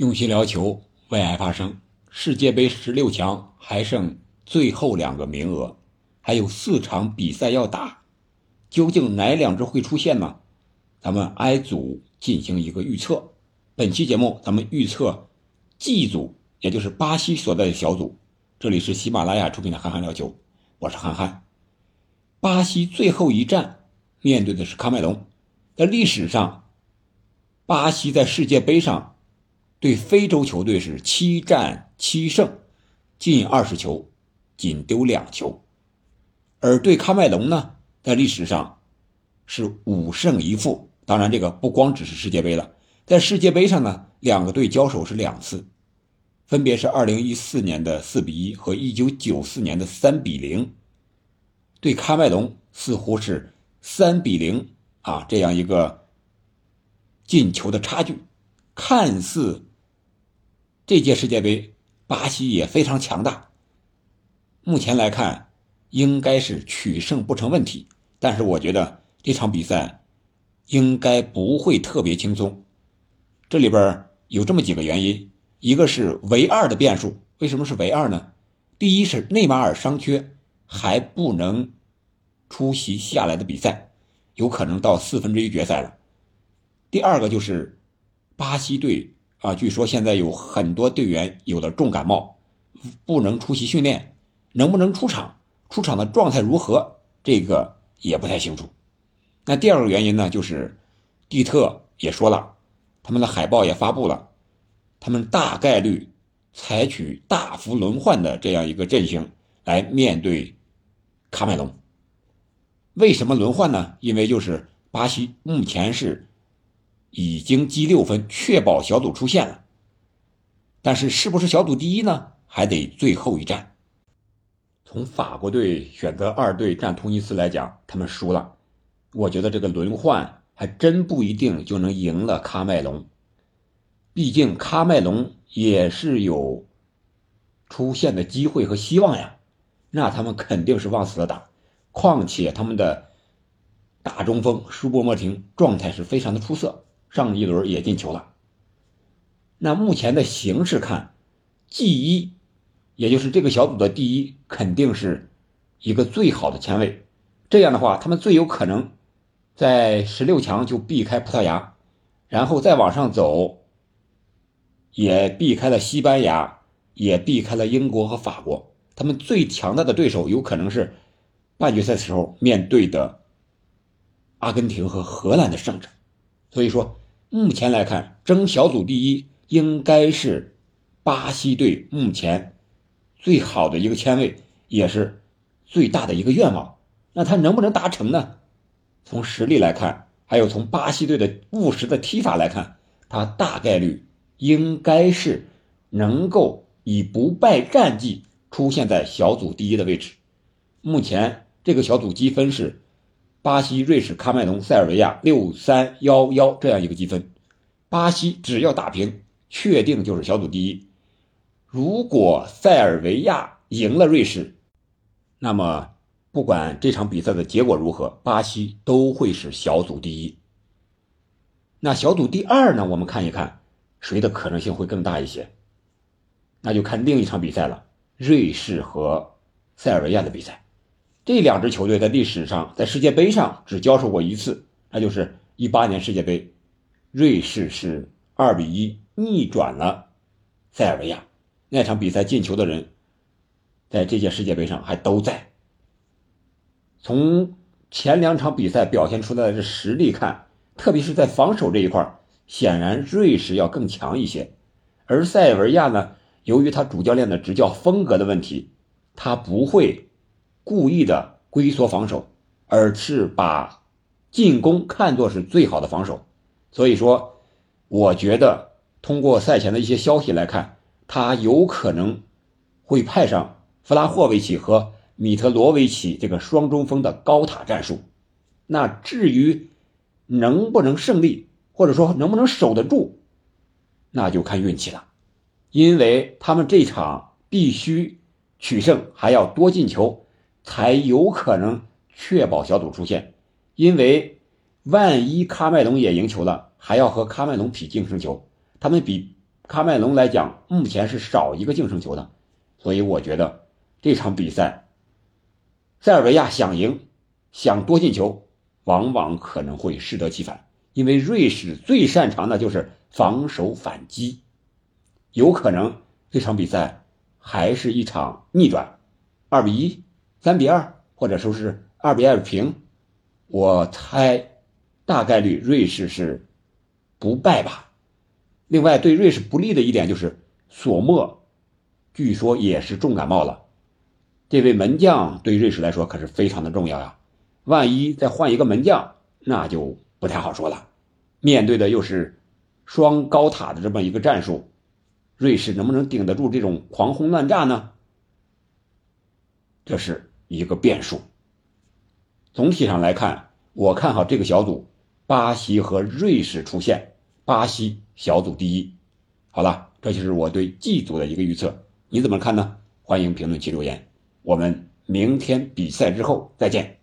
用心聊球，为爱发声。世界杯十六强还剩最后两个名额，还有四场比赛要打，究竟哪两支会出现呢？咱们挨组进行一个预测。本期节目咱们预测 G 组，也就是巴西所在的小组。这里是喜马拉雅出品的《憨憨聊球》，我是憨憨。巴西最后一战面对的是喀麦隆，在历史上，巴西在世界杯上。对非洲球队是七战七胜，进二十球，仅丢两球；而对喀麦隆呢，在历史上是五胜一负。当然，这个不光只是世界杯了，在世界杯上呢，两个队交手是两次，分别是二零一四年的四比一和一九九四年的三比零。对喀麦隆似乎是三比零啊，这样一个进球的差距，看似。这届世界杯，巴西也非常强大。目前来看，应该是取胜不成问题。但是我觉得这场比赛应该不会特别轻松。这里边有这么几个原因：一个是唯二的变数，为什么是唯二呢？第一是内马尔伤缺，还不能出席下来的比赛，有可能到四分之一决赛了。第二个就是巴西队。啊，据说现在有很多队员有了重感冒，不能出席训练，能不能出场？出场的状态如何？这个也不太清楚。那第二个原因呢，就是蒂特也说了，他们的海报也发布了，他们大概率采取大幅轮换的这样一个阵型来面对卡麦隆。为什么轮换呢？因为就是巴西目前是。已经积六分，确保小组出线了。但是，是不是小组第一呢？还得最后一战。从法国队选择二队战突尼斯来讲，他们输了。我觉得这个轮换还真不一定就能赢了喀麦隆。毕竟喀麦隆也是有出线的机会和希望呀。那他们肯定是往死了打。况且他们的大中锋舒波莫廷状态是非常的出色。上一轮也进球了。那目前的形势看，G 一，也就是这个小组的第一，肯定是一个最好的签位。这样的话，他们最有可能在十六强就避开葡萄牙，然后再往上走，也避开了西班牙，也避开了英国和法国。他们最强大的对手有可能是半决赛时候面对的阿根廷和荷兰的胜者。所以说。目前来看，争小组第一应该是巴西队目前最好的一个签位，也是最大的一个愿望。那他能不能达成呢？从实力来看，还有从巴西队的务实的踢法来看，他大概率应该是能够以不败战绩出现在小组第一的位置。目前这个小组积分是。巴西、瑞士、喀麦隆、塞尔维亚六三幺幺这样一个积分，巴西只要打平，确定就是小组第一。如果塞尔维亚赢了瑞士，那么不管这场比赛的结果如何，巴西都会是小组第一。那小组第二呢？我们看一看谁的可能性会更大一些？那就看另一场比赛了，瑞士和塞尔维亚的比赛。这两支球队在历史上在世界杯上只交手过一次，那就是一八年世界杯，瑞士是二比一逆转了塞尔维亚。那场比赛进球的人，在这届世界杯上还都在。从前两场比赛表现出来的实力看，特别是在防守这一块，显然瑞士要更强一些。而塞尔维亚呢，由于他主教练的执教风格的问题，他不会。故意的龟缩防守，而是把进攻看作是最好的防守。所以说，我觉得通过赛前的一些消息来看，他有可能会派上弗拉霍维奇和米特罗维奇这个双中锋的高塔战术。那至于能不能胜利，或者说能不能守得住，那就看运气了。因为他们这场必须取胜，还要多进球。才有可能确保小组出线，因为万一喀麦隆也赢球了，还要和喀麦隆比净胜球，他们比喀麦隆来讲，目前是少一个净胜球的，所以我觉得这场比赛，塞尔维亚想赢，想多进球，往往可能会适得其反，因为瑞士最擅长的就是防守反击，有可能这场比赛还是一场逆转，二比一、三比二，或者说是二比二平，我猜大概率瑞士是不败吧。另外，对瑞士不利的一点就是索莫，据说也是重感冒了。这位门将对瑞士来说可是非常的重要呀，万一再换一个门将，那就不太好说了。面对的又是双高塔的这么一个战术，瑞士能不能顶得住这种狂轰乱炸呢？这是一个变数。总体上来看，我看好这个小组，巴西和瑞士出现。巴西小组第一，好了，这就是我对 G 组的一个预测，你怎么看呢？欢迎评论区留言，我们明天比赛之后再见。